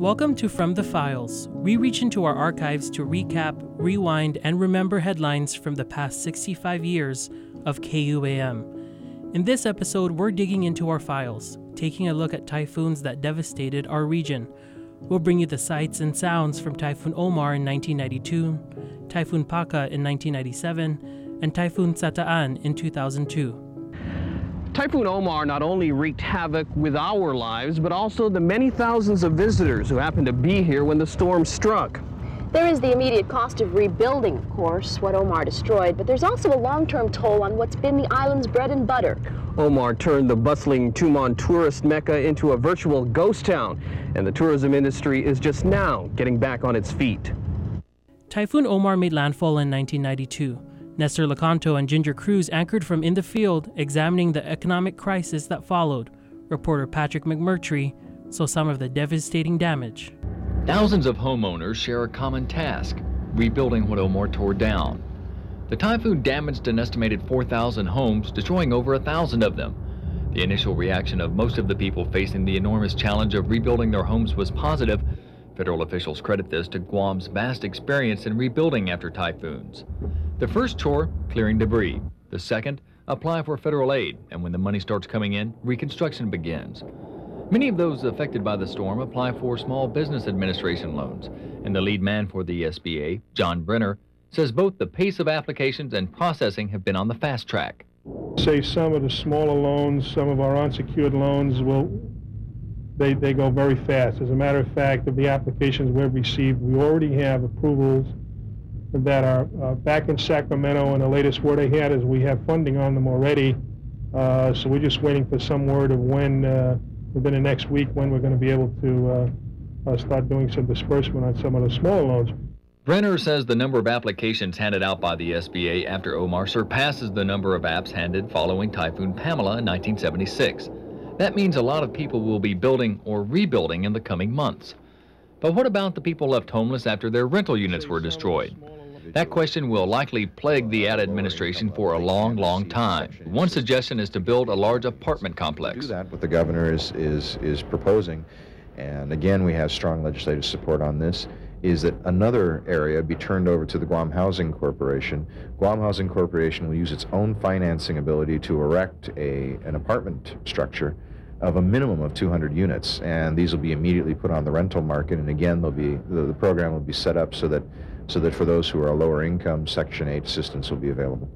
Welcome to From the Files. We reach into our archives to recap, rewind, and remember headlines from the past 65 years of KUAM. In this episode, we're digging into our files, taking a look at typhoons that devastated our region. We'll bring you the sights and sounds from Typhoon Omar in 1992, Typhoon Paka in 1997, and Typhoon Chataan in 2002. Typhoon Omar not only wreaked havoc with our lives, but also the many thousands of visitors who happened to be here when the storm struck. There is the immediate cost of rebuilding, of course, what Omar destroyed, but there's also a long-term toll on what's been the island's bread and butter. Omar turned the bustling Tumon tourist mecca into a virtual ghost town, and the tourism industry is just now getting back on its feet. Typhoon Omar made landfall in 1992. Nestor Licanto and Ginger Cruz anchored from in the field, examining the economic crisis that followed. Reporter Patrick McMurtry saw some of the devastating damage. Thousands of homeowners share a common task rebuilding what Omar tore down. The typhoon damaged an estimated 4,000 homes, destroying over a thousand of them. The initial reaction of most of the people facing the enormous challenge of rebuilding their homes was positive. Federal officials credit this to Guam's vast experience in rebuilding after typhoons. The first chore, clearing debris. The second, apply for federal aid, and when the money starts coming in, reconstruction begins. Many of those affected by the storm apply for Small Business Administration loans, and the lead man for the SBA, John Brenner, says both the pace of applications and processing have been on the fast track. Say some of the smaller loans, some of our unsecured loans will they, they go very fast. As a matter of fact, of the applications we've received, we already have approvals that are uh, back in Sacramento, and the latest word I had is we have funding on them already. Uh, so we're just waiting for some word of when, uh, within the next week, when we're going to be able to uh, uh, start doing some disbursement on some of the smaller loans. Brenner says the number of applications handed out by the SBA after Omar surpasses the number of apps handed following Typhoon Pamela in 1976. That means a lot of people will be building or rebuilding in the coming months. But what about the people left homeless after their rental units were destroyed? That question will likely plague the ad administration for a long, long time. One suggestion is to build a large apartment complex. Do that, what the governor is, is, is proposing, and again, we have strong legislative support on this, is that another area be turned over to the Guam Housing Corporation. Guam Housing Corporation will use its own financing ability to erect a, an apartment structure of a minimum of 200 units, and these will be immediately put on the rental market. And again, they'll be the, the program will be set up so that so that for those who are lower income, Section 8 assistance will be available.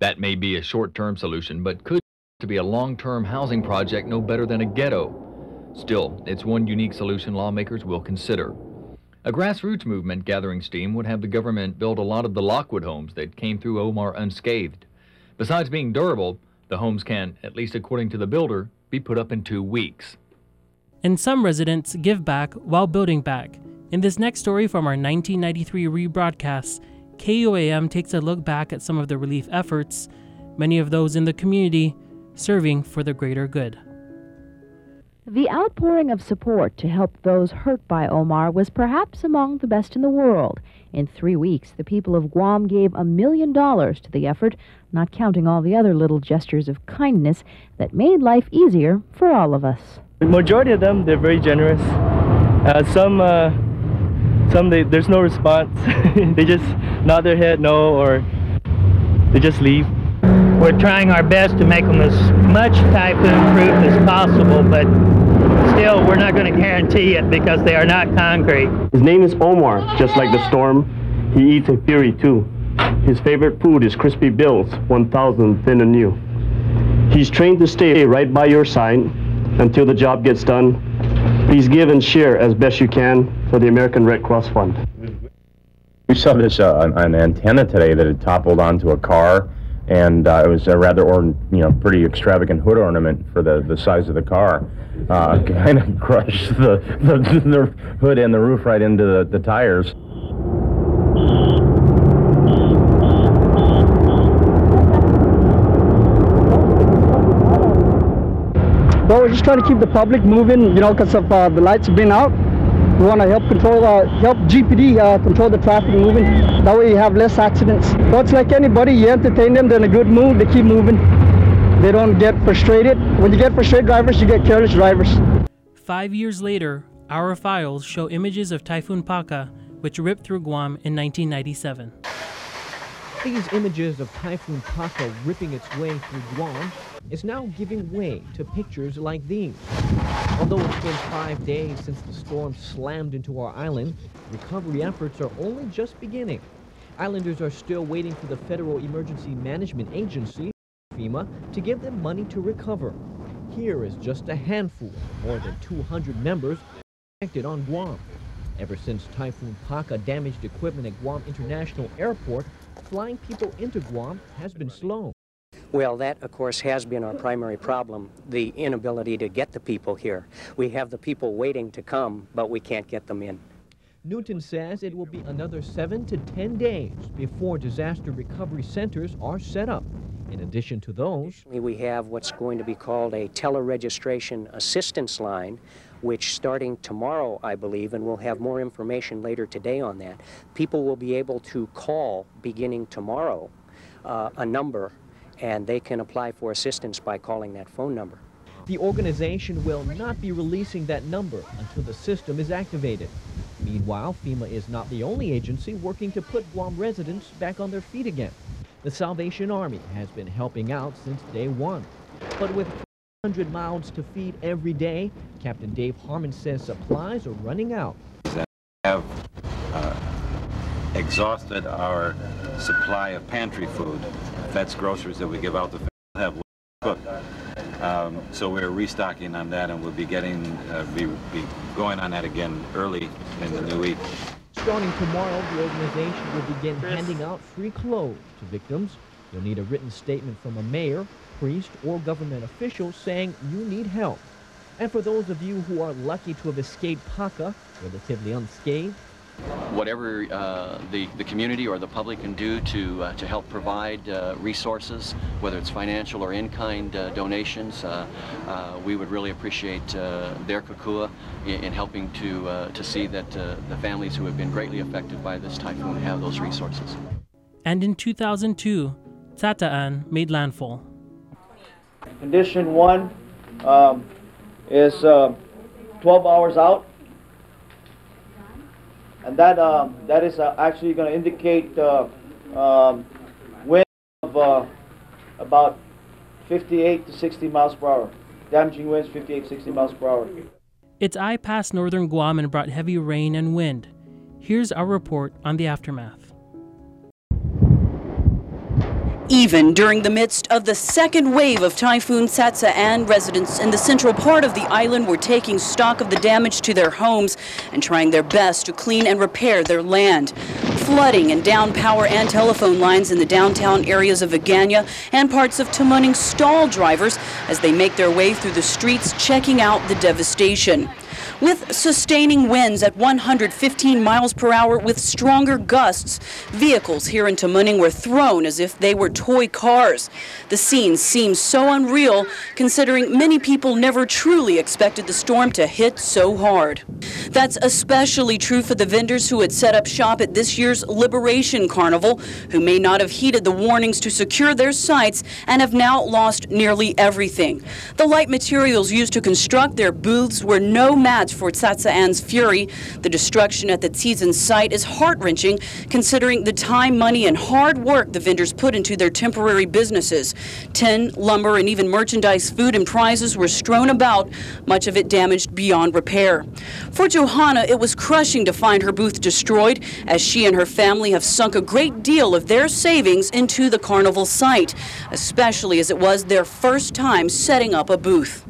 That may be a short-term solution, but could to be a long-term housing project no better than a ghetto. Still, it's one unique solution lawmakers will consider. A grassroots movement gathering steam would have the government build a lot of the Lockwood homes that came through Omar unscathed. Besides being durable, the homes can, at least according to the builder, be put up in two weeks. And some residents give back while building back. In this next story from our 1993 rebroadcast, KUAM takes a look back at some of the relief efforts, many of those in the community serving for the greater good. The outpouring of support to help those hurt by Omar was perhaps among the best in the world. In three weeks, the people of Guam gave a million dollars to the effort, not counting all the other little gestures of kindness that made life easier for all of us. The majority of them, they're very generous. Uh, some uh, some they, there's no response. they just nod their head no or they just leave. We're trying our best to make them as much typhoon proof as possible, but still we're not going to guarantee it because they are not concrete. His name is Omar, just like the storm. He eats in fury too. His favorite food is crispy bills, 1,000 thin and new. He's trained to stay right by your side until the job gets done. Please give and share as best you can for the American Red Cross Fund. We saw this uh, an antenna today that had toppled onto a car, and uh, it was a rather, or, you know, pretty extravagant hood ornament for the, the size of the car. Uh, kind of crushed the, the, the hood and the roof right into the, the tires. Well, we're just trying to keep the public moving, you know, because of uh, the lights being out. We want to help control, help GPD uh, control the traffic moving. That way you have less accidents. Well, it's like anybody, you entertain them, they're in a good mood, they keep moving. They don't get frustrated. When you get frustrated drivers, you get careless drivers. Five years later, our files show images of Typhoon Paka, which ripped through Guam in 1997. These images of Typhoon Paka ripping its way through Guam is now giving way to pictures like these. Although it's been five days since the storm slammed into our island, recovery efforts are only just beginning. Islanders are still waiting for the Federal Emergency Management Agency, FEMA, to give them money to recover. Here is just a handful of more than 200 members affected on Guam. Ever since Typhoon Paka damaged equipment at Guam International Airport, flying people into Guam has been slow. Well, that, of course, has been our primary problem, the inability to get the people here. We have the people waiting to come, but we can't get them in. Newton says it will be another seven to 10 days before disaster recovery centers are set up. In addition to those, we have what's going to be called a teleregistration assistance line, which starting tomorrow, I believe, and we'll have more information later today on that, people will be able to call beginning tomorrow uh, a number and they can apply for assistance by calling that phone number. The organization will not be releasing that number until the system is activated. Meanwhile, FEMA is not the only agency working to put Guam residents back on their feet again. The Salvation Army has been helping out since day one. But with 100 mouths to feed every day, Captain Dave Harmon says supplies are running out. We have uh, exhausted our supply of pantry food. That's groceries that we give out to have cooked. Um, so we're restocking on that, and we'll be getting uh, be, be going on that again early in the new week. Starting tomorrow, the organization will begin handing out free clothes to victims. You'll need a written statement from a mayor, priest, or government official saying you need help. And for those of you who are lucky to have escaped Paka relatively unscathed, whatever uh, the, the community or the public can do to, uh, to help provide uh, resources, whether it's financial or in-kind uh, donations, uh, uh, we would really appreciate their kukua in, in, helping to, to see that the families who have been greatly affected by this typhoon have those resources. And in 2002, Chataan made landfall. Condition one um, is 12 hours out and that um, that is uh, actually going to indicate uh, um, wind of uh, about 58 to 60 miles per hour. Damaging winds 58 60 miles per hour. Its eye passed northern Guam and brought heavy rain and wind. Here's our report on the aftermath. Even during the midst of the second wave of Typhoon Chataan, residents in the central part of the island were taking stock of the damage to their homes and trying their best to clean and repair their land. Flooding and down power and telephone lines in the downtown areas of Agana and parts of Tamuning stall drivers as they make their way through the streets checking out the devastation with sustaining winds at 115 miles per hour with stronger gusts. Vehicles here in Tamuning were thrown as if they were toy cars. The scene seems so unreal considering many people never truly expected the storm to hit so hard. That's especially true for the vendors who had set up shop at this year's Liberation Carnival, who may not have heeded the warnings to secure their sites and have now lost nearly everything. The light materials used to construct their booths were no match for Chataan's fury. The destruction at the Tsisan site is heart-wrenching considering the time, money, and hard work the vendors put into their temporary businesses. Tin, lumber, and even merchandise, food, and prizes were strewn about, much of it damaged beyond repair. For Johanna, it was crushing to find her booth destroyed, as she and her family have sunk a great deal of their savings into the carnival site, especially as it was their first time setting up a booth.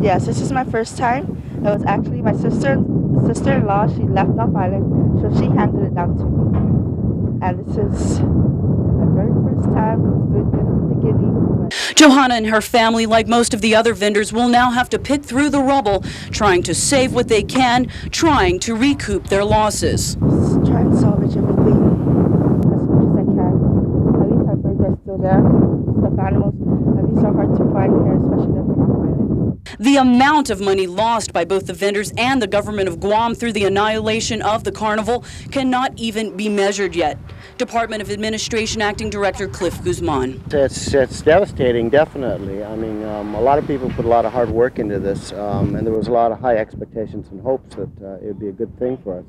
Yes, this is my first time. It was actually my sister sister-in-law. She left off island, so she handed it down to me. And this is my very first time. It was good in the beginning. Johanna and her family, like most of the other vendors, will now have to pick through the rubble, trying to save what they can, trying to recoup their losses. Just try and salvage everything as much as I can. At least our birds are still there. Stuffed animals, at least are hard to find here, especially the The amount of money lost by both the vendors and the government of Guam through the annihilation of the carnival cannot even be measured yet. Department of Administration Acting Director Cliff Guzman. It's, it's devastating, definitely. I mean, um, a lot of people put a lot of hard work into this, um, and there was a lot of high expectations and hopes that uh, it would be a good thing for us.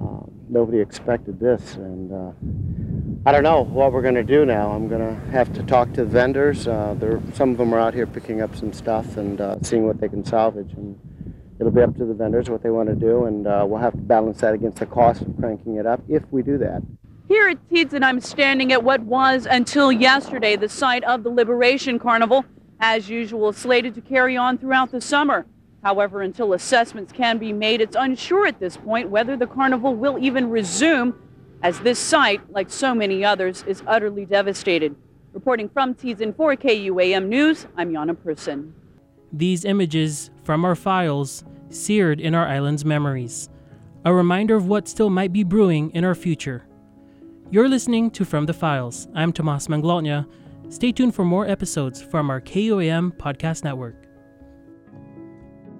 Uh, nobody expected this, and uh, I don't know what we're going to do now. I'm going to have to talk to the vendors. Uh, there, some of them are out here picking up some stuff and uh, seeing what they can salvage, and it'll be up to the vendors what they want to do, and uh, we'll have to balance that against the cost of cranking it up if we do that. Here at Teeds, and I'm standing at what was until yesterday the site of the Liberation Carnival, as usual, slated to carry on throughout the summer. However, until assessments can be made, it's unsure at this point whether the carnival will even resume, as this site, like so many others, is utterly devastated. Reporting from in 4 KUAM News, I'm Yana Person. These images from our files seared in our island's memories, a reminder of what still might be brewing in our future. You're listening to From the Files. I'm Tomas Manglotnya. Stay tuned for more episodes from our KUAM podcast network.